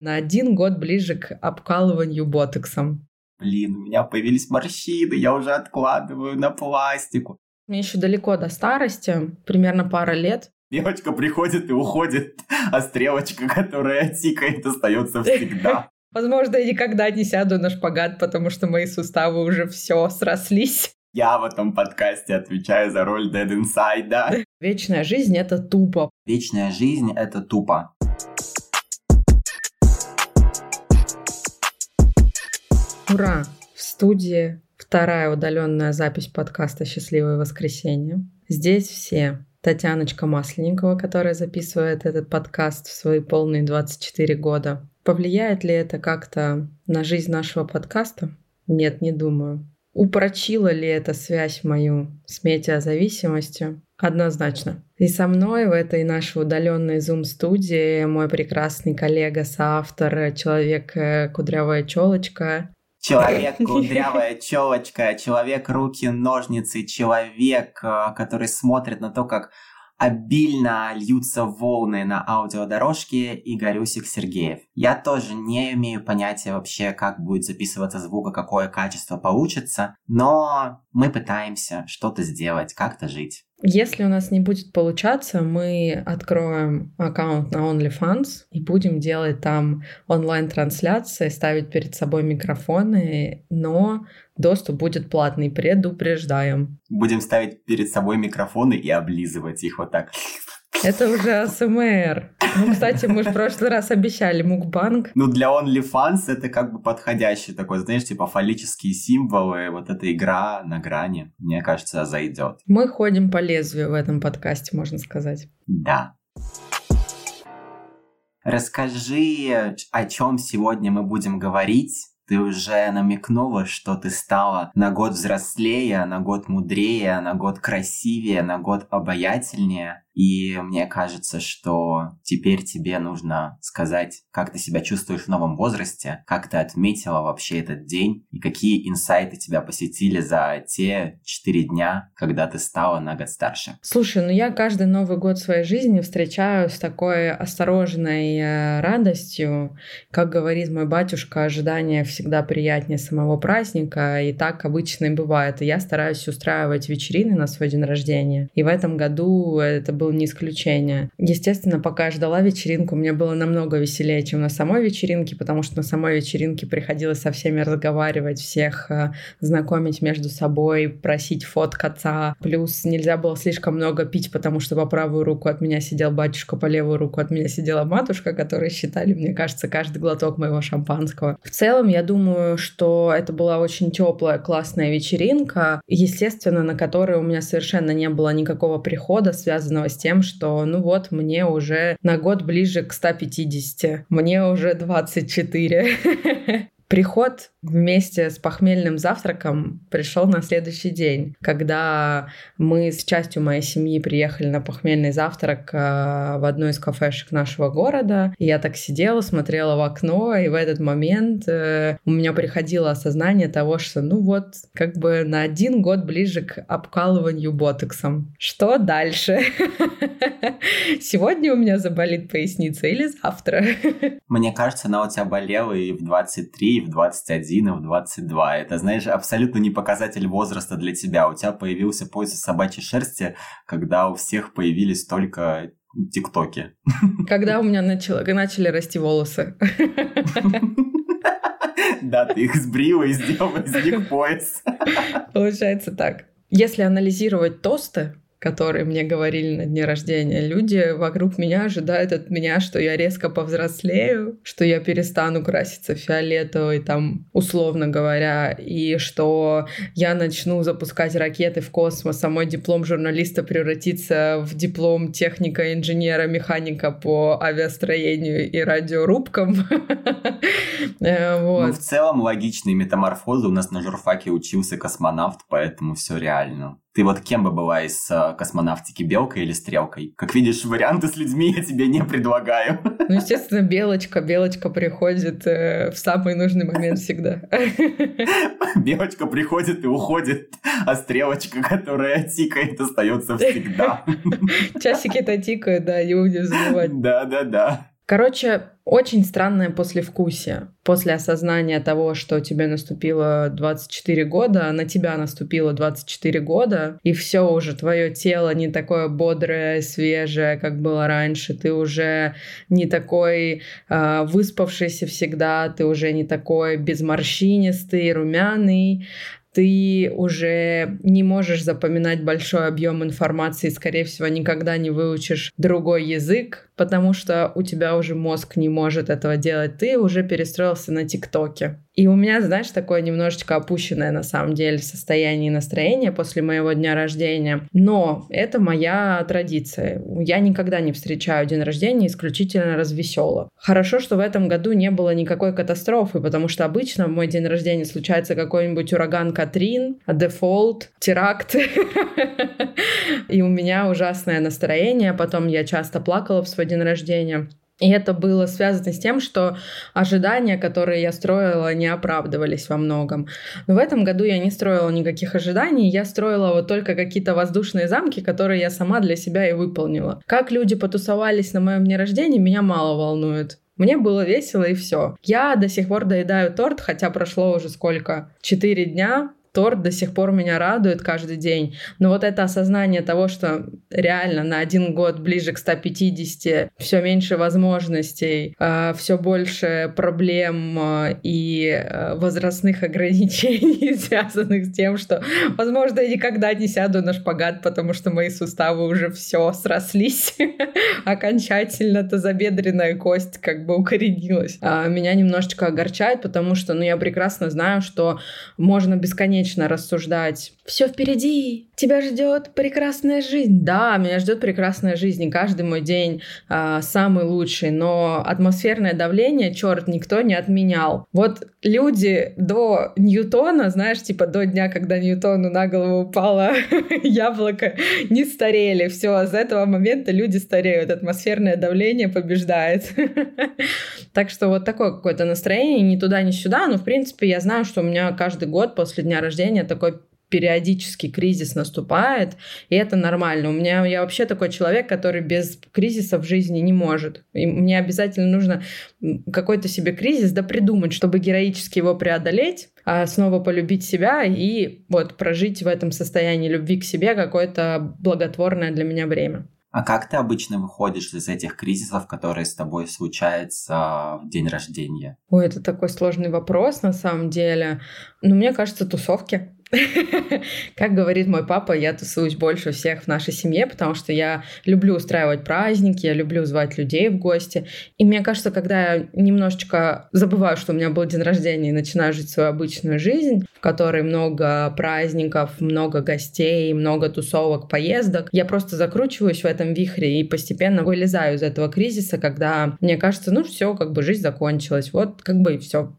на один год ближе к обкалыванию ботоксом. Блин, у меня появились морщины, я уже откладываю на пластику. Мне еще далеко до старости, примерно пара лет. Девочка приходит и уходит, а стрелочка, которая тикает, остается всегда. Возможно, я никогда не сяду на шпагат, потому что мои суставы уже все срослись. Я в этом подкасте отвечаю за роль Dead Inside, да? Вечная жизнь — это тупо. Вечная жизнь — это тупо. Ура! В студии вторая удаленная запись подкаста «Счастливое воскресенье». Здесь все. Татьяночка Масленникова, которая записывает этот подкаст в свои полные 24 года. Повлияет ли это как-то на жизнь нашего подкаста? Нет, не думаю. Упрочила ли эта связь мою с метеозависимостью? Однозначно. И со мной в этой нашей удаленной Zoom-студии мой прекрасный коллега, соавтор, человек э, кудрявая челочка Человек, кудрявая челочка, человек, руки, ножницы, человек, э, который смотрит на то, как обильно льются волны на аудиодорожке и Горюсик Сергеев. Я тоже не имею понятия вообще, как будет записываться звук, какое качество получится, но мы пытаемся что-то сделать, как-то жить. Если у нас не будет получаться, мы откроем аккаунт на OnlyFans и будем делать там онлайн-трансляции, ставить перед собой микрофоны, но доступ будет платный, предупреждаем. Будем ставить перед собой микрофоны и облизывать их вот так. Это уже АСМР. Ну, кстати, мы в прошлый раз обещали мукбанг. Ну, для OnlyFans это как бы подходящий такой, знаешь, типа фаллические символы, вот эта игра на грани, мне кажется, зайдет. Мы ходим по лезвию в этом подкасте, можно сказать. Да. Расскажи, о чем сегодня мы будем говорить ты уже намекнула, что ты стала на год взрослее, на год мудрее, на год красивее, на год обаятельнее. И мне кажется, что теперь тебе нужно сказать, как ты себя чувствуешь в новом возрасте, как ты отметила вообще этот день и какие инсайты тебя посетили за те четыре дня, когда ты стала на год старше. Слушай, ну я каждый Новый год своей жизни встречаю с такой осторожной э, радостью. Как говорит мой батюшка, ожидание всегда приятнее самого праздника, и так обычно и бывает. И я стараюсь устраивать вечерины на свой день рождения. И в этом году это был было не исключение. Естественно, пока я ждала вечеринку, мне было намного веселее, чем на самой вечеринке, потому что на самой вечеринке приходилось со всеми разговаривать, всех э, знакомить между собой, просить фоткаться. Плюс нельзя было слишком много пить, потому что по правую руку от меня сидел батюшка, по левую руку от меня сидела матушка, которые считали, мне кажется, каждый глоток моего шампанского. В целом, я думаю, что это была очень теплая, классная вечеринка, естественно, на которой у меня совершенно не было никакого прихода, связанного с тем, что ну вот мне уже на год ближе к 150, мне уже 24. Приход вместе с похмельным завтраком пришел на следующий день, когда мы с частью моей семьи приехали на похмельный завтрак э, в одну из кафешек нашего города. И я так сидела, смотрела в окно, и в этот момент э, у меня приходило осознание того, что ну вот как бы на один год ближе к обкалыванию ботоксом. Что дальше? Сегодня у меня заболит поясница или завтра? Мне кажется, она у тебя болела и в 23, и в 21, и в 22. Это, знаешь, абсолютно не показатель возраста для тебя. У тебя появился пояс из собачьей шерсти, когда у всех появились только тиктоки. Когда у меня начало, начали расти волосы. Да, ты их сбрила и сделала из них пояс. Получается так. Если анализировать тосты, которые мне говорили на дне рождения. Люди вокруг меня ожидают от меня, что я резко повзрослею, что я перестану краситься фиолетовой, там, условно говоря, и что я начну запускать ракеты в космос, а мой диплом журналиста превратится в диплом техника, инженера, механика по авиастроению и радиорубкам. Э, ну, в целом логичные метаморфозы. У нас на журфаке учился космонавт, поэтому все реально. Ты вот кем бы была из э, космонавтики, белкой или стрелкой? Как видишь, варианты с людьми я тебе не предлагаю. Ну, естественно, белочка. Белочка приходит э, в самый нужный момент всегда. Белочка приходит и уходит, а стрелочка, которая тикает, остается всегда. Часики-то тикают, да, не будем забывать. Да-да-да. Короче, очень странное послевкусие. После осознания того, что тебе наступило 24 года, на тебя наступило 24 года, и все уже, твое тело не такое бодрое, свежее, как было раньше, ты уже не такой э, выспавшийся всегда, ты уже не такой безморщинистый, румяный, ты уже не можешь запоминать большой объем информации, скорее всего, никогда не выучишь другой язык, потому что у тебя уже мозг не может этого делать. Ты уже перестроился на ТикТоке. И у меня, знаешь, такое немножечко опущенное на самом деле состояние и настроение после моего дня рождения. Но это моя традиция. Я никогда не встречаю день рождения исключительно развесело. Хорошо, что в этом году не было никакой катастрофы, потому что обычно в мой день рождения случается какой-нибудь ураган Катрин, дефолт, теракт. И у меня ужасное настроение. Потом я часто плакала в свой день рождения. И это было связано с тем, что ожидания, которые я строила, не оправдывались во многом. Но в этом году я не строила никаких ожиданий, я строила вот только какие-то воздушные замки, которые я сама для себя и выполнила. Как люди потусовались на моем дне рождения, меня мало волнует. Мне было весело и все. Я до сих пор доедаю торт, хотя прошло уже сколько? Четыре дня торт до сих пор меня радует каждый день. Но вот это осознание того, что реально на один год ближе к 150, все меньше возможностей, а, все больше проблем а, и а, возрастных ограничений, связанных с тем, что, возможно, я никогда не сяду на шпагат, потому что мои суставы уже все срослись. Окончательно тазобедренная кость как бы укоренилась. Меня немножечко огорчает, потому что ну, я прекрасно знаю, что можно бесконечно бесконечно рассуждать. Все впереди, тебя ждет прекрасная жизнь. Да, меня ждет прекрасная жизнь, и каждый мой день а, самый лучший, но атмосферное давление, черт, никто не отменял. Вот люди до Ньютона, знаешь, типа до дня, когда Ньютону на голову упало яблоко, не старели. Все, с этого момента люди стареют, атмосферное давление побеждает. Так что вот такое какое-то настроение, ни туда, ни сюда, но в принципе я знаю, что у меня каждый год после дня рождения такой периодически кризис наступает, и это нормально. У меня я вообще такой человек, который без кризиса в жизни не может. И мне обязательно нужно какой-то себе кризис да придумать, чтобы героически его преодолеть, а снова полюбить себя и вот прожить в этом состоянии любви к себе какое-то благотворное для меня время. А как ты обычно выходишь из этих кризисов, которые с тобой случаются в день рождения? Ой, это такой сложный вопрос на самом деле. Но мне кажется, тусовки. Как говорит мой папа, я тусуюсь больше всех в нашей семье, потому что я люблю устраивать праздники, я люблю звать людей в гости. И мне кажется, когда я немножечко забываю, что у меня был день рождения, и начинаю жить свою обычную жизнь, в которой много праздников, много гостей, много тусовок, поездок, я просто закручиваюсь в этом вихре и постепенно вылезаю из этого кризиса, когда мне кажется, ну все, как бы жизнь закончилась, вот как бы и все.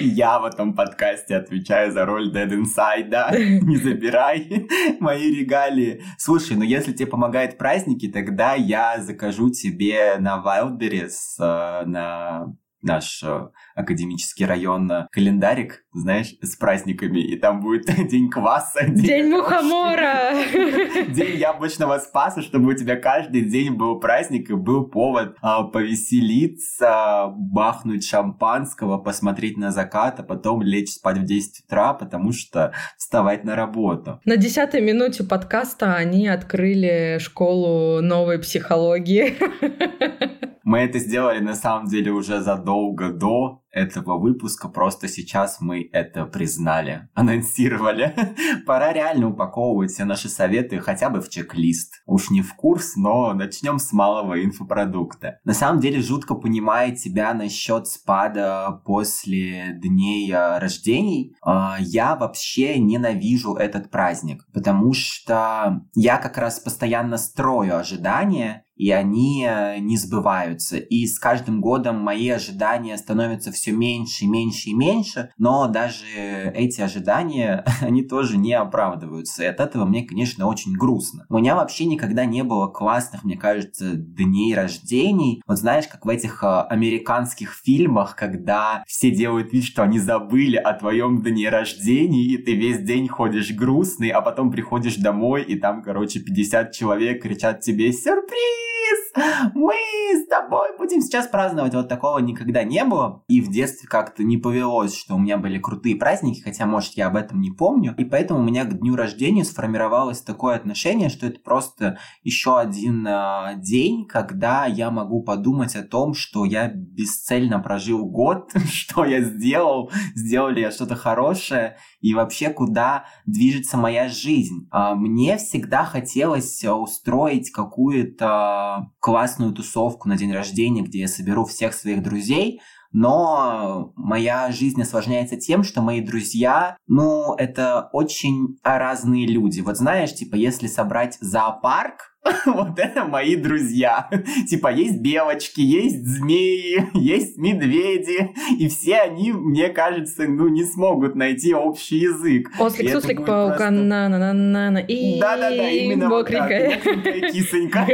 Я в этом подкасте отвечаю за роль Dead Inside, да, не забирай мои регалии. Слушай, ну если тебе помогают праздники, тогда я закажу тебе на Wildberries, э, на наш э, академический район э, календарик, знаешь, с праздниками, и там будет день кваса. День, день мухомора! День яблочного спаса, чтобы у тебя каждый день был праздник и был повод а, повеселиться, бахнуть шампанского, посмотреть на закат, а потом лечь спать в 10 утра, потому что вставать на работу. На десятой минуте подкаста они открыли школу новой психологии. Мы это сделали на самом деле уже задолго до этого выпуска, просто сейчас мы это признали, анонсировали. Пора реально упаковывать все наши советы хотя бы в чек-лист. Уж не в курс, но начнем с малого инфопродукта. На самом деле жутко понимаю тебя насчет спада после дней э, рождений. А, я вообще ненавижу этот праздник, потому что я как раз постоянно строю ожидания, и они э, не сбываются. И с каждым годом мои ожидания становятся все меньше, меньше и меньше, но даже эти ожидания, они тоже не оправдываются. И от этого мне, конечно, очень грустно. У меня вообще никогда не было классных, мне кажется, дней рождений. Вот знаешь, как в этих э, американских фильмах, когда все делают вид, что они забыли о твоем дне рождения, и ты весь день ходишь грустный, а потом приходишь домой, и там, короче, 50 человек кричат тебе «Сюрприз!» Сюрприз! мы с тобой будем сейчас праздновать. Вот такого никогда не было. И в детстве как-то не повелось, что у меня были крутые праздники, хотя, может, я об этом не помню. И поэтому у меня к дню рождения сформировалось такое отношение, что это просто еще один э, день, когда я могу подумать о том, что я бесцельно прожил год, что я сделал, сделал ли я что-то хорошее, и вообще куда движется моя жизнь. А, мне всегда хотелось э, устроить какую-то классную тусовку на день рождения, где я соберу всех своих друзей, но моя жизнь осложняется тем, что мои друзья, ну, это очень разные люди. Вот знаешь, типа, если собрать зоопарк, вот это мои друзья. Типа, есть белочки, есть змеи, есть медведи, и все они, мне кажется, ну, не смогут найти общий язык. Ослик, суслик, паука, на на на на на и Да-да-да, именно мокренькая. вот так. кисонька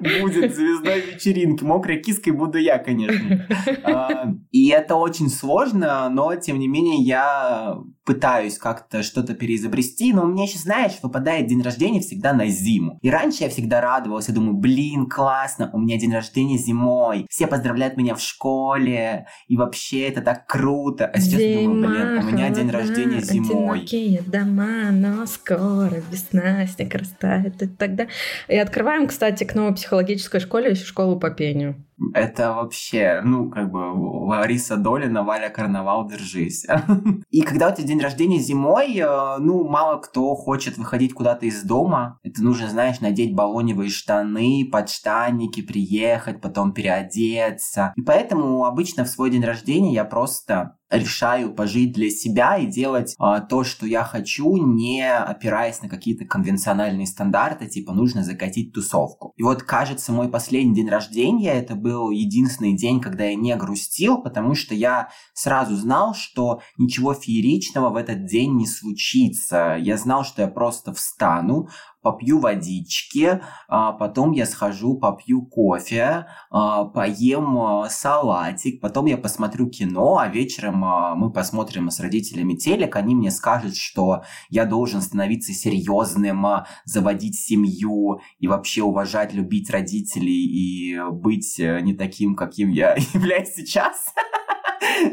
будет звездой вечеринки. Мокрой киской буду я, конечно. А, и это очень сложно, но, тем не менее, я пытаюсь как-то что-то переизобрести, но у меня еще, знаешь, выпадает день рождения всегда на зиму. И раньше я всегда радовался, думаю, блин, классно, у меня день рождения зимой, все поздравляют меня в школе, и вообще это так круто. А сейчас Зима, думаю, блин, у меня день рождения зимой. Одинокие дома, но скоро весна, снег растает и тогда. И открываем, кстати, к новой психологической школе, еще школу по пению. Это вообще, ну, как бы Лариса Долина, Валя Карнавал, держись. И когда у тебя день рождения зимой, э, ну, мало кто хочет выходить куда-то из дома. Это нужно, знаешь, надеть баллоневые штаны, подштанники, приехать, потом переодеться. И поэтому обычно в свой день рождения я просто решаю пожить для себя и делать а, то, что я хочу, не опираясь на какие-то конвенциональные стандарты, типа нужно закатить тусовку. И вот, кажется, мой последний день рождения это был единственный день, когда я не грустил, потому что я сразу знал, что ничего фееричного в этот день не случится. Я знал, что я просто встану, попью водички, а потом я схожу, попью кофе, а, поем а, салатик, потом я посмотрю кино, а вечером а, мы посмотрим с родителями телек, они мне скажут, что я должен становиться серьезным, заводить семью и вообще уважать, любить родителей и быть э, не таким, каким я являюсь сейчас.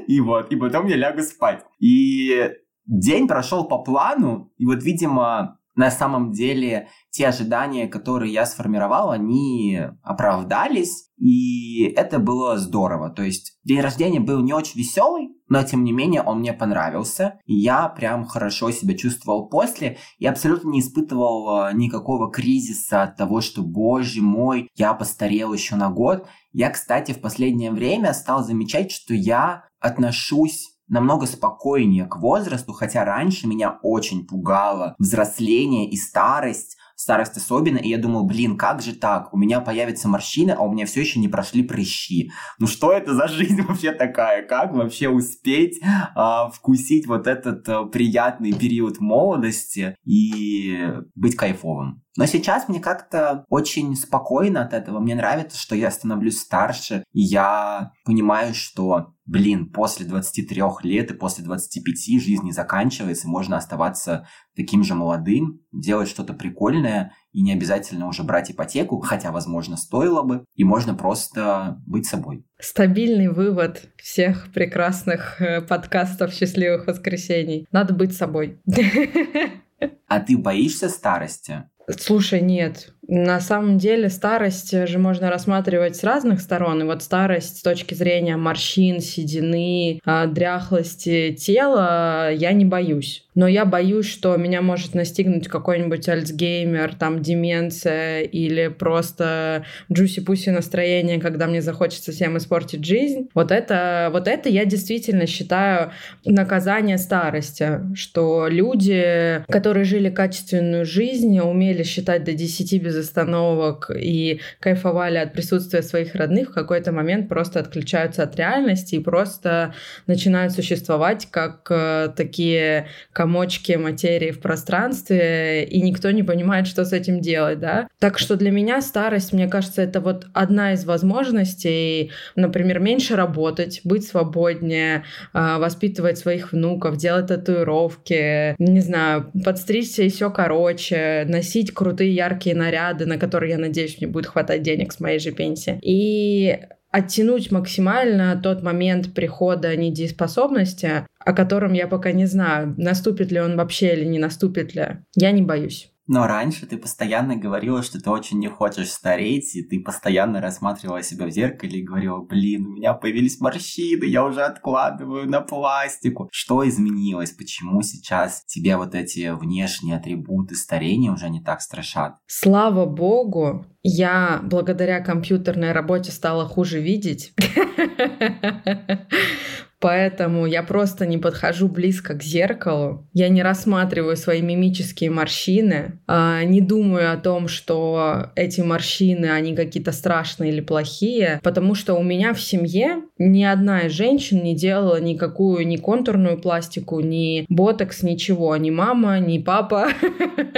И вот, и потом я лягу спать. И день прошел по плану, и вот, видимо, на самом деле те ожидания, которые я сформировал, они оправдались, и это было здорово. То есть день рождения был не очень веселый, но тем не менее он мне понравился, и я прям хорошо себя чувствовал после, и абсолютно не испытывал э, никакого кризиса от того, что, боже мой, я постарел еще на год. Я, кстати, в последнее время стал замечать, что я отношусь намного спокойнее к возрасту, хотя раньше меня очень пугало взросление и старость, старость особенно, и я думал, блин, как же так? У меня появятся морщины, а у меня все еще не прошли прыщи. Ну что это за жизнь вообще такая? Как вообще успеть а, вкусить вот этот а, приятный период молодости и быть кайфовым? Но сейчас мне как-то очень спокойно от этого. Мне нравится, что я становлюсь старше, и я понимаю, что, блин, после 23 лет и после 25 жизнь не заканчивается, можно оставаться таким же молодым, делать что-то прикольное, и не обязательно уже брать ипотеку, хотя, возможно, стоило бы, и можно просто быть собой. Стабильный вывод всех прекрасных э, подкастов «Счастливых воскресений». Надо быть собой. А ты боишься старости? Слушай, нет. На самом деле старость же можно рассматривать с разных сторон. И вот старость с точки зрения морщин, седины, а, дряхлости тела я не боюсь. Но я боюсь, что меня может настигнуть какой-нибудь альцгеймер, там деменция или просто джуси-пуси настроение, когда мне захочется всем испортить жизнь. Вот это, вот это я действительно считаю наказание старости, что люди, которые жили качественную жизнь, умели считать до 10 без остановок и кайфовали от присутствия своих родных, в какой-то момент просто отключаются от реальности и просто начинают существовать как э, такие комочки материи в пространстве, и никто не понимает, что с этим делать, да. Так что для меня старость, мне кажется, это вот одна из возможностей, например, меньше работать, быть свободнее, э, воспитывать своих внуков, делать татуировки, не знаю, подстричься еще короче, носить крутые яркие наряды, наряды, на которые, я надеюсь, мне будет хватать денег с моей же пенсии. И оттянуть максимально тот момент прихода недееспособности, о котором я пока не знаю, наступит ли он вообще или не наступит ли. Я не боюсь. Но раньше ты постоянно говорила, что ты очень не хочешь стареть, и ты постоянно рассматривала себя в зеркале и говорила, блин, у меня появились морщины, я уже откладываю на пластику. Что изменилось? Почему сейчас тебе вот эти внешние атрибуты старения уже не так страшат? Слава богу, я благодаря компьютерной работе стала хуже видеть. Поэтому я просто не подхожу близко к зеркалу. Я не рассматриваю свои мимические морщины, а, не думаю о том, что эти морщины, они какие-то страшные или плохие, потому что у меня в семье ни одна из женщин не делала никакую ни контурную пластику, ни ботокс, ничего. Ни мама, ни папа,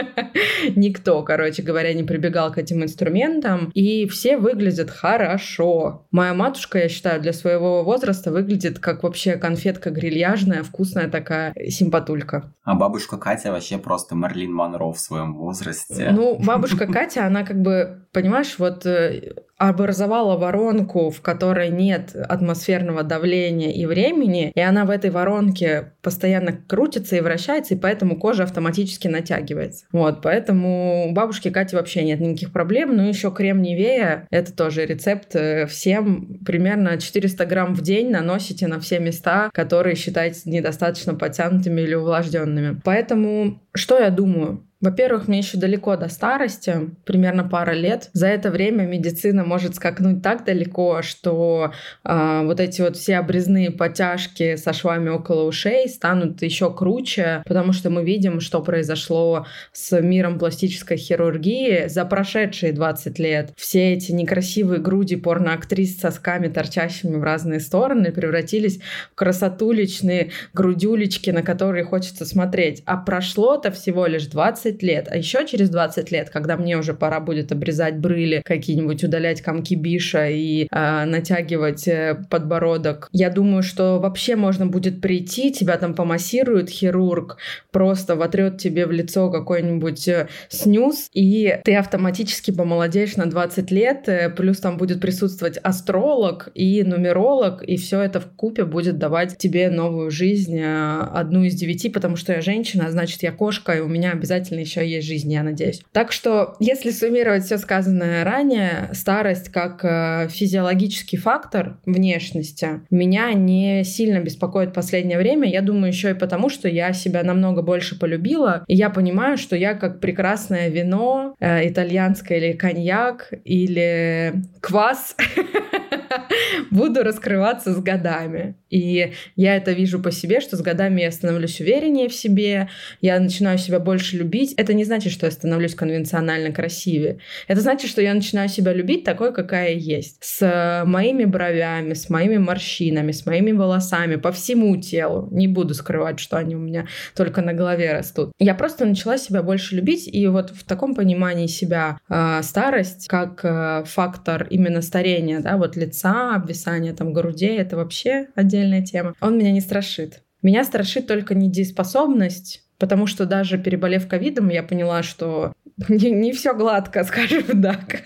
никто, короче говоря, не прибегал к этим инструментам. И все выглядят хорошо. Моя матушка, я считаю, для своего возраста выглядит как вообще конфетка грильяжная, вкусная такая симпатулька. А бабушка Катя вообще просто Марлин Монро в своем возрасте. Ну, бабушка Катя, она как бы, понимаешь, вот э, образовала воронку, в которой нет атмосферного давления и времени, и она в этой воронке постоянно крутится и вращается, и поэтому кожа автоматически натягивается. Вот, поэтому у бабушки Кати вообще нет никаких проблем. Ну, еще крем Невея, это тоже рецепт э, всем. Примерно 400 грамм в день наносите на все места, которые считаете недостаточно подтянутыми или увлажденными. Поэтому что я думаю? Во-первых, мне еще далеко до старости, примерно пара лет. За это время медицина может скакнуть так далеко, что э, вот эти вот все обрезные подтяжки со швами около ушей станут еще круче, потому что мы видим, что произошло с миром пластической хирургии за прошедшие 20 лет. Все эти некрасивые груди порноактрис с сосками, торчащими в разные стороны, превратились в красотуличные грудюлечки, на которые хочется смотреть. А прошло-то всего лишь 20 20 лет, а еще через 20 лет, когда мне уже пора будет обрезать брыли, какие-нибудь удалять комки биша и э, натягивать подбородок, я думаю, что вообще можно будет прийти, тебя там помассирует хирург, просто вотрет тебе в лицо какой-нибудь э, снюс, и ты автоматически помолодеешь на 20 лет, э, плюс там будет присутствовать астролог и нумеролог, и все это в купе будет давать тебе новую жизнь, э, одну из девяти, потому что я женщина, а значит я кошка, и у меня обязательно еще есть жизнь, я надеюсь. Так что, если суммировать все сказанное ранее, старость как э, физиологический фактор внешности меня не сильно беспокоит в последнее время. Я думаю, еще и потому, что я себя намного больше полюбила, и я понимаю, что я как прекрасное вино, э, итальянское или коньяк, или квас, буду раскрываться с годами. И я это вижу по себе, что с годами я становлюсь увереннее в себе, я начинаю себя больше любить. Это не значит, что я становлюсь конвенционально красивее. Это значит, что я начинаю себя любить такой, какая я есть. С моими бровями, с моими морщинами, с моими волосами, по всему телу. Не буду скрывать, что они у меня только на голове растут. Я просто начала себя больше любить, и вот в таком понимании себя э, старость как э, фактор именно старения, да, вот лица, обвисания там грудей, это вообще отдельная тема. Он меня не страшит. Меня страшит только недееспособность, Потому что даже переболев ковидом, я поняла, что не, не все гладко, скажем так.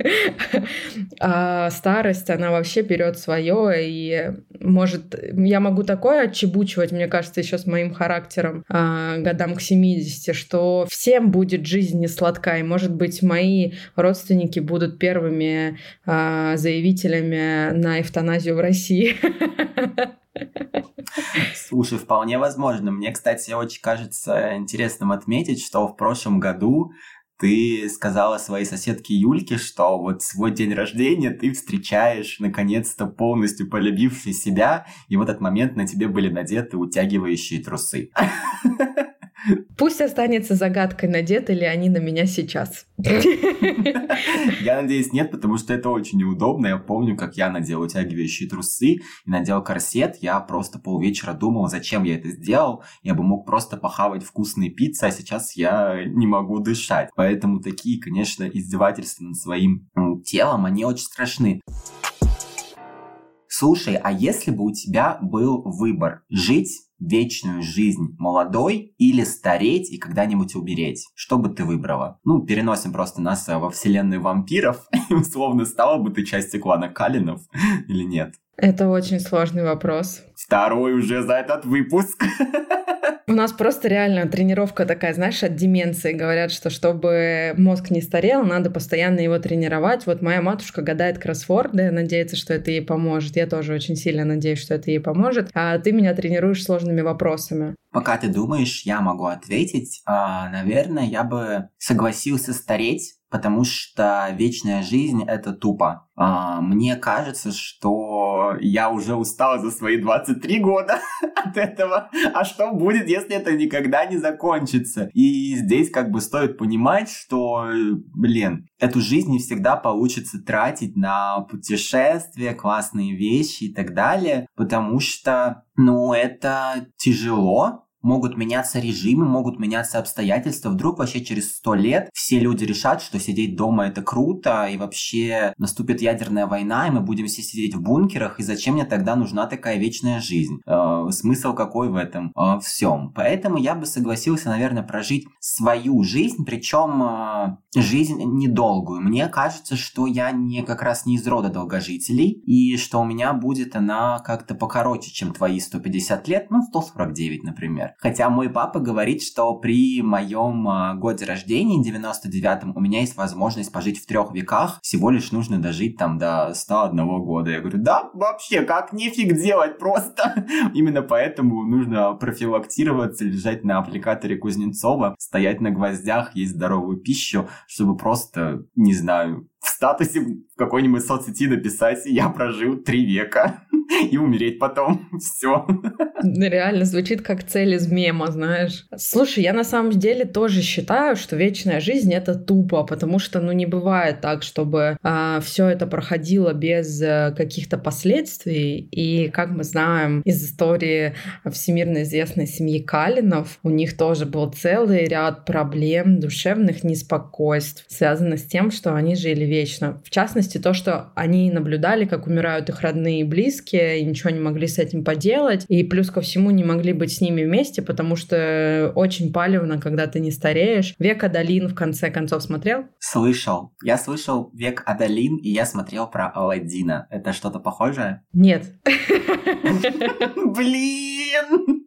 А старость, она вообще берет свое, и может, я могу такое отчебучивать, мне кажется, еще с моим характером а, годам к 70, что всем будет жизнь не сладка, и, может быть, мои родственники будут первыми а, заявителями на эвтаназию в России. Слушай, вполне возможно. Мне, кстати, очень кажется интересным отметить, что в прошлом году ты сказала своей соседке Юльке, что вот свой день рождения ты встречаешь наконец-то полностью полюбивший себя, и в этот момент на тебе были надеты утягивающие трусы. Пусть останется загадкой, надеты ли они на меня сейчас. Я надеюсь, нет, потому что это очень неудобно. Я помню, как я надел утягивающие трусы и надел корсет. Я просто полвечера думал, зачем я это сделал. Я бы мог просто похавать вкусные пиццы, а сейчас я не могу дышать. Поэтому такие, конечно, издевательства над своим телом, они очень страшны. Слушай, а если бы у тебя был выбор жить вечную жизнь молодой или стареть и когда-нибудь умереть? Что бы ты выбрала? Ну, переносим просто нас во вселенную вампиров. И условно, стала бы ты частью клана Калинов или нет? Это очень сложный вопрос. Второй уже за этот выпуск. У нас просто реально тренировка такая, знаешь, от деменции. Говорят, что чтобы мозг не старел, надо постоянно его тренировать. Вот моя матушка гадает кроссворды, надеется, что это ей поможет. Я тоже очень сильно надеюсь, что это ей поможет. А ты меня тренируешь сложными вопросами. Пока ты думаешь, я могу ответить. А, наверное, я бы согласился стареть, потому что вечная жизнь — это тупо. А, мне кажется, что я уже устал за свои 23 года от этого. А что будет, если это никогда не закончится? И здесь как бы стоит понимать, что, блин, эту жизнь не всегда получится тратить на путешествия, классные вещи и так далее, потому что, ну, это тяжело, могут меняться режимы, могут меняться обстоятельства. Вдруг вообще через сто лет все люди решат, что сидеть дома это круто, и вообще наступит ядерная война, и мы будем все сидеть в бункерах, и зачем мне тогда нужна такая вечная жизнь? Э, смысл какой в этом э, всем? Поэтому я бы согласился, наверное, прожить свою жизнь, причем э, жизнь недолгую. Мне кажется, что я не как раз не из рода долгожителей, и что у меня будет она как-то покороче, чем твои 150 лет, ну, 149, например. Хотя мой папа говорит, что при моем а, годе рождения, 99-м, у меня есть возможность пожить в трех веках, всего лишь нужно дожить там до 101 года. Я говорю, да, вообще, как нефиг делать просто. Именно поэтому нужно профилактироваться, лежать на аппликаторе Кузнецова, стоять на гвоздях, есть здоровую пищу, чтобы просто, не знаю, в статусе в какой-нибудь соцсети написать «Я прожил три века» и умереть потом. Все. Реально звучит как цель из мема, знаешь. Слушай, я на самом деле тоже считаю, что вечная жизнь это тупо, потому что, ну, не бывает так, чтобы а, все это проходило без а, каких-то последствий. И, как мы знаем из истории всемирно известной семьи Калинов, у них тоже был целый ряд проблем, душевных неспокойств, связанных с тем, что они жили вечно. В частности, то, что они наблюдали, как умирают их родные и близкие, и ничего не могли с этим поделать, и плюс ко всему не могли быть с ними вместе, потому что очень палевно, когда ты не стареешь. Век Адалин в конце концов смотрел? Слышал. Я слышал Век Адалин, и я смотрел про Алладина. Это что-то похожее? Нет. Блин!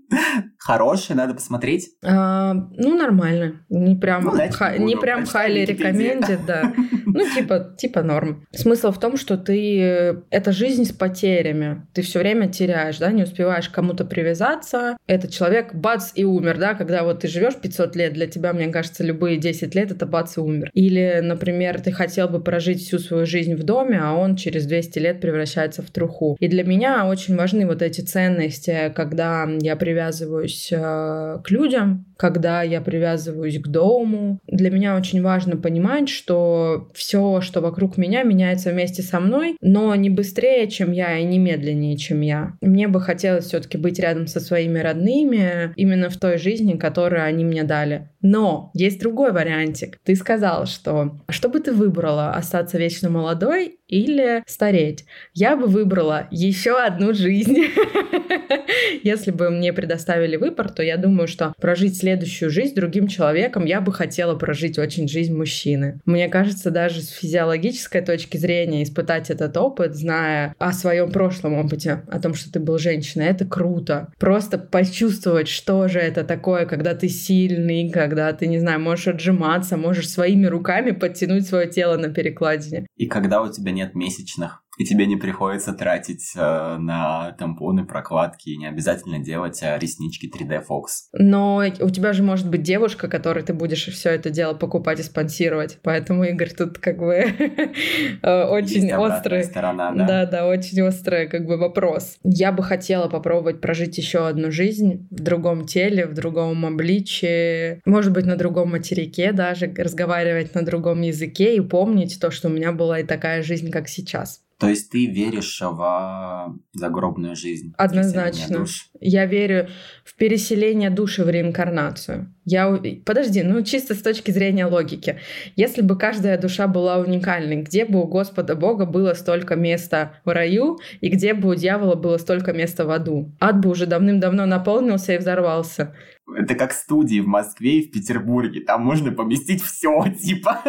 Хороший, надо посмотреть. А, ну, нормально. Не прям, ну, ха- не прям highly recommended, да. Ну, типа, типа норм. Смысл в том, что ты... Это жизнь с потерями. Ты все время теряешь, да, не успеваешь кому-то привязаться. Этот человек бац и умер, да, когда вот ты живешь 500 лет, для тебя, мне кажется, любые 10 лет это бац и умер. Или, например, ты хотел бы прожить всю свою жизнь в доме, а он через 200 лет превращается в труху. И для меня очень важны вот эти ценности, когда я привязываюсь э, к людям, когда я привязываюсь к дому. Для меня очень важно понимать, что все, что вокруг меня, меняется вместе со мной, но не быстрее, чем я, и не медленнее, чем я. Мне бы хотелось все-таки быть рядом со своими родными именно в той жизни, которую они мне дали. Но есть другой вариантик. Ты сказал, что что бы ты выбрала, остаться вечно молодой или стареть? Я бы выбрала еще одну жизнь. Если бы мне предоставили выбор, то я думаю, что прожить следующую жизнь другим человеком я бы хотела прожить очень жизнь мужчины. Мне кажется, даже с физиологической точки зрения испытать этот опыт, зная о своем прошлом опыте, о том, что ты был женщиной, это круто. Просто почувствовать, что же это такое, когда ты сильный, когда ты, не знаю, можешь отжиматься, можешь своими руками подтянуть свое тело на перекладине. И когда у тебя нет месячных и тебе не приходится тратить э, на тампоны, прокладки, и не обязательно делать э, реснички 3D Fox. Но у тебя же может быть девушка, которой ты будешь все это дело покупать и спонсировать. Поэтому, Игорь, тут как бы э, очень острый... сторона, да? Да, да, очень острый как бы вопрос. Я бы хотела попробовать прожить еще одну жизнь в другом теле, в другом обличии, может быть, на другом материке даже, разговаривать на другом языке и помнить то, что у меня была и такая жизнь, как сейчас. То есть ты веришь в загробную жизнь? Однозначно. Я верю в переселение души в реинкарнацию. Я... Подожди, ну чисто с точки зрения логики. Если бы каждая душа была уникальной, где бы у Господа Бога было столько места в раю, и где бы у дьявола было столько места в аду? Ад бы уже давным-давно наполнился и взорвался. Это как студии в Москве и в Петербурге. Там можно поместить все, типа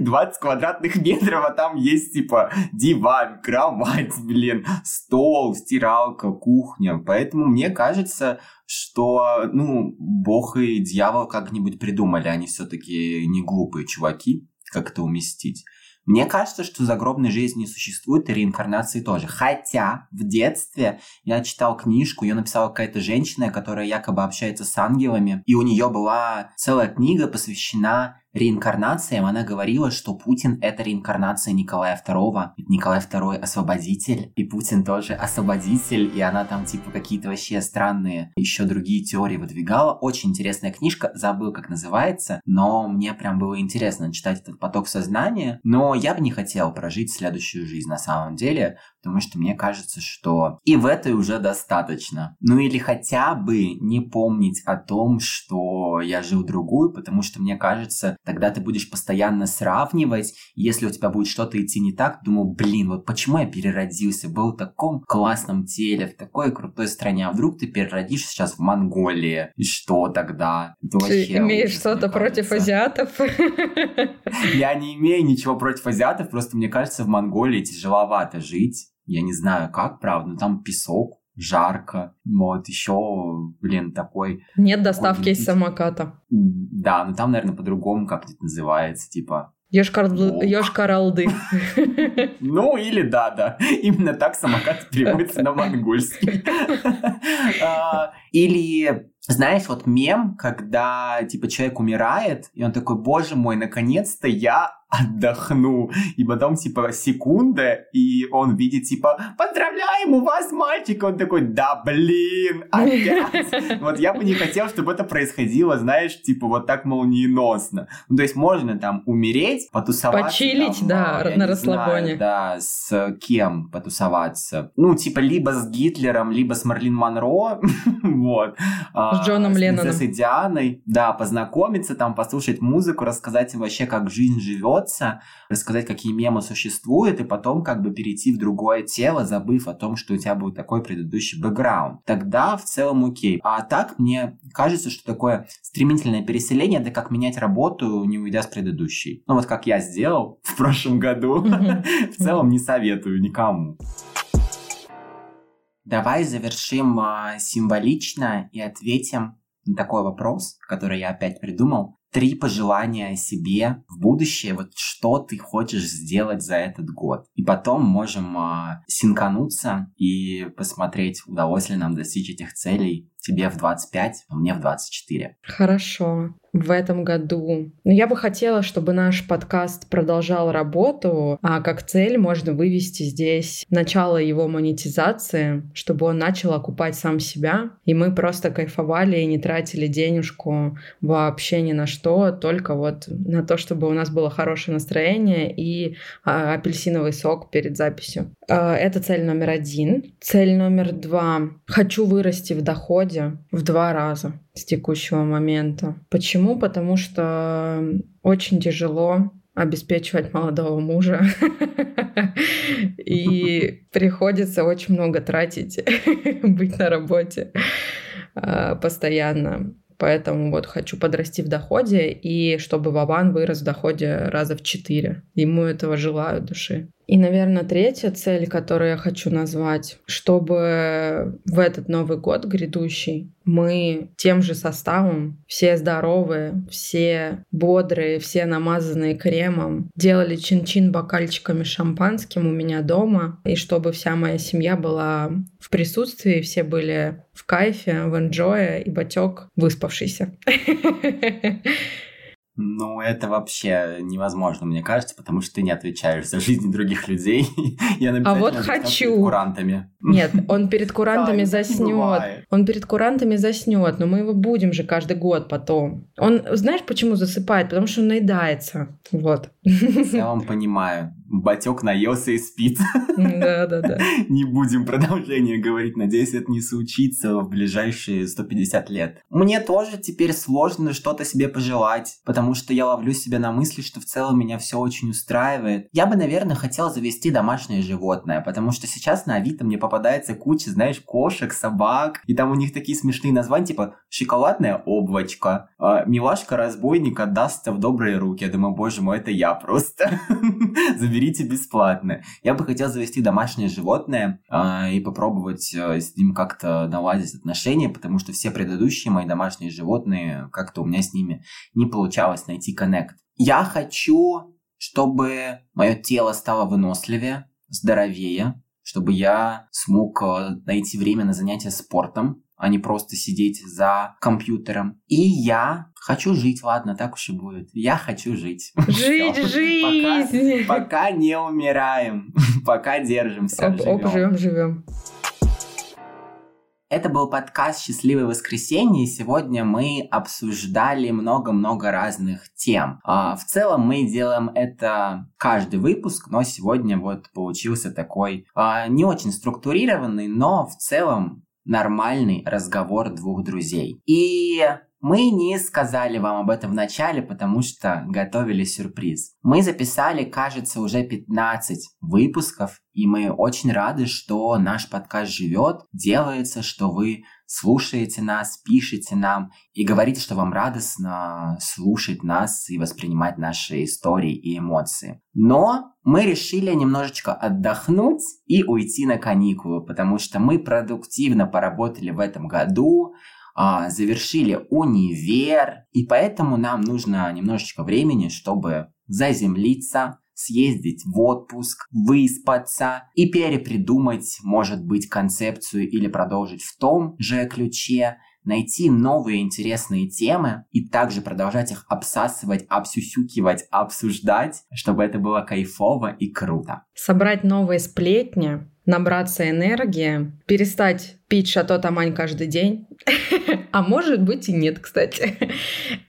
20 квадратных метров, а там есть типа диван, кровать, блин, стол, стиралка, кухня. Поэтому мне кажется, что, ну, бог и дьявол как-нибудь придумали. Они все-таки не глупые чуваки, как это уместить. Мне кажется, что загробной жизни существует, и реинкарнации тоже. Хотя в детстве я читал книжку, ее написала какая-то женщина, которая якобы общается с ангелами, и у нее была целая книга посвящена реинкарнациям, она говорила, что Путин — это реинкарнация Николая II. Николай II — освободитель, и Путин тоже освободитель, и она там типа какие-то вообще странные еще другие теории выдвигала. Очень интересная книжка, забыл, как называется, но мне прям было интересно читать этот поток сознания. Но я бы не хотел прожить следующую жизнь на самом деле, потому что мне кажется, что и в этой уже достаточно. Ну или хотя бы не помнить о том, что я жил другую, потому что мне кажется, тогда ты будешь постоянно сравнивать, если у тебя будет что-то идти не так, думаю, блин, вот почему я переродился, был в таком классном теле, в такой крутой стране, а вдруг ты переродишься сейчас в Монголии, и что тогда? Это ты имеешь что-то против азиатов? Я не имею ничего против азиатов, просто мне кажется, в Монголии тяжеловато жить. Я не знаю как, правда, но там песок, жарко, вот, еще, блин, такой... Нет доставки из самоката. Да, но там, наверное, по-другому как это называется, типа... Ёшкар-Алды. Ну, или да, да. Именно так самокат переводится на монгольский. А, или знаешь, вот мем, когда, типа, человек умирает, и он такой, боже мой, наконец-то я отдохну. И потом, типа, секунда, и он видит, типа, поздравляем, у вас мальчик. Он такой, да блин, опять. Вот я бы не хотел, чтобы это происходило, знаешь, типа, вот так молниеносно. Ну, то есть можно там умереть, потусоваться. Почилить, там, да, а, на расслабоне. Знаю, да, с кем потусоваться. Ну, типа, либо с Гитлером, либо с Марлин Монро, вот. С Джоном с Ленноном. С Дианой, да, познакомиться, там, послушать музыку, рассказать им вообще, как жизнь живется, рассказать, какие мемы существуют, и потом как бы перейти в другое тело, забыв о том, что у тебя был такой предыдущий бэкграунд. Тогда в целом окей. А так мне кажется, что такое стремительное переселение, это как менять работу, не уйдя с предыдущей. Ну вот как я сделал в прошлом году. В целом не советую никому. Давай завершим а, символично и ответим на такой вопрос, который я опять придумал. Три пожелания себе в будущее, вот что ты хочешь сделать за этот год. И потом можем а, синкануться и посмотреть, удалось ли нам достичь этих целей тебе в 25, а мне в 24. Хорошо в этом году. Но я бы хотела, чтобы наш подкаст продолжал работу, а как цель можно вывести здесь начало его монетизации, чтобы он начал окупать сам себя, и мы просто кайфовали и не тратили денежку вообще ни на что, только вот на то, чтобы у нас было хорошее настроение и а, апельсиновый сок перед записью. А, это цель номер один. Цель номер два. Хочу вырасти в доходе в два раза с текущего момента. Почему? Потому что очень тяжело обеспечивать молодого мужа. И приходится очень много тратить, быть на работе а, постоянно. Поэтому вот хочу подрасти в доходе, и чтобы Вован вырос в доходе раза в четыре. Ему этого желаю души. И, наверное, третья цель, которую я хочу назвать, чтобы в этот Новый год грядущий мы тем же составом, все здоровые, все бодрые, все намазанные кремом, делали чин-чин бокальчиками шампанским у меня дома, и чтобы вся моя семья была в присутствии, все были в кайфе, в энджое, и батек выспавшийся. Ну, это вообще невозможно, мне кажется, потому что ты не отвечаешь за жизнь других людей. Я а вот хочу. Перед курантами. Нет, он перед курантами заснет. Он перед курантами заснет, но мы его будем же каждый год потом. Он, знаешь, почему засыпает? Потому что он наедается. Вот. Я вам понимаю. Батек наелся и спит. Да, да, да. Не будем продолжение говорить. Надеюсь, это не случится в ближайшие 150 лет. Мне тоже теперь сложно что-то себе пожелать, потому что я ловлю себя на мысли, что в целом меня все очень устраивает. Я бы, наверное, хотел завести домашнее животное, потому что сейчас на Авито мне попадается куча, знаешь, кошек, собак, и там у них такие смешные названия, типа «Шоколадная облачко», а, «Милашка-разбойник отдастся в добрые руки». Я думаю, боже мой, это я просто. Заберите бесплатно. Я бы хотел завести домашнее животное э, и попробовать э, с ним как-то наладить отношения, потому что все предыдущие мои домашние животные, как-то у меня с ними не получалось найти коннект. Я хочу, чтобы мое тело стало выносливее, здоровее, чтобы я смог э, найти время на занятия спортом, а не просто сидеть за компьютером. И я хочу жить, ладно, так уж и будет. Я хочу жить. Жить жизнь! Пока, пока не умираем, пока держимся, оп, живем. Оп, живем, живем. Это был подкаст «Счастливое воскресенье», и сегодня мы обсуждали много-много разных тем. А, в целом мы делаем это каждый выпуск, но сегодня вот получился такой а, не очень структурированный, но в целом нормальный разговор двух друзей. И мы не сказали вам об этом в начале, потому что готовили сюрприз. Мы записали, кажется, уже 15 выпусков, и мы очень рады, что наш подкаст живет, делается, что вы слушаете нас, пишете нам и говорите, что вам радостно слушать нас и воспринимать наши истории и эмоции. Но мы решили немножечко отдохнуть и уйти на каникулы, потому что мы продуктивно поработали в этом году, а, завершили универ, и поэтому нам нужно немножечко времени, чтобы заземлиться, съездить в отпуск, выспаться и перепридумать, может быть, концепцию или продолжить в том же ключе, найти новые интересные темы и также продолжать их обсасывать, обсюсюкивать, обсуждать, чтобы это было кайфово и круто. Собрать новые сплетни, набраться энергии, перестать пить шато Тамань каждый день. А может быть и нет, кстати.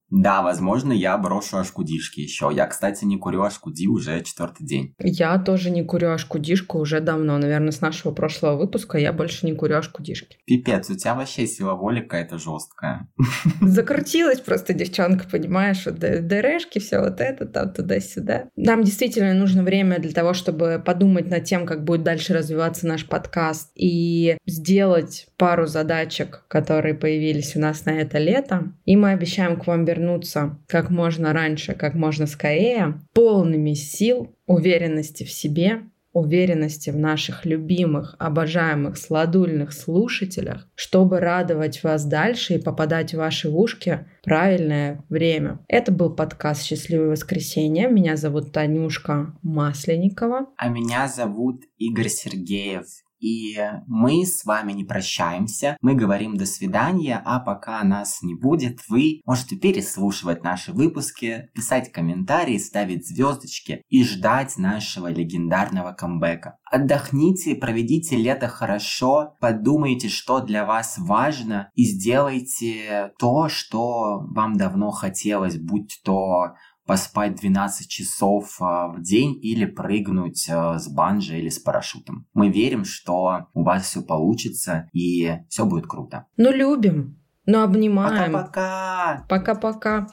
Да, возможно, я брошу ашкудишки еще. Я, кстати, не курю ашкуди уже четвертый день. Я тоже не курю ашкудишку уже давно. Наверное, с нашего прошлого выпуска я больше не курю ашкудишки. Пипец, у тебя вообще сила воли какая-то жесткая. Закрутилась просто девчонка, понимаешь, вот ДРшки, все вот это, там туда-сюда. Нам действительно нужно время для того, чтобы подумать над тем, как будет дальше развиваться наш подкаст и сделать пару задачек, которые появились у нас на это лето. И мы обещаем к вам вернуться вернуться как можно раньше, как можно скорее, полными сил, уверенности в себе, уверенности в наших любимых, обожаемых, сладульных слушателях, чтобы радовать вас дальше и попадать в ваши ушки правильное время. Это был подкаст «Счастливое воскресенье». Меня зовут Танюшка Масленникова. А меня зовут Игорь Сергеев. И мы с вами не прощаемся, мы говорим до свидания, а пока нас не будет, вы можете переслушивать наши выпуски, писать комментарии, ставить звездочки и ждать нашего легендарного камбэка. Отдохните, проведите лето хорошо, подумайте, что для вас важно и сделайте то, что вам давно хотелось, будь то поспать 12 часов а, в день или прыгнуть а, с банджи или с парашютом. Мы верим, что у вас все получится и все будет круто. Ну, любим, но обнимаем. Пока-пока. Пока-пока.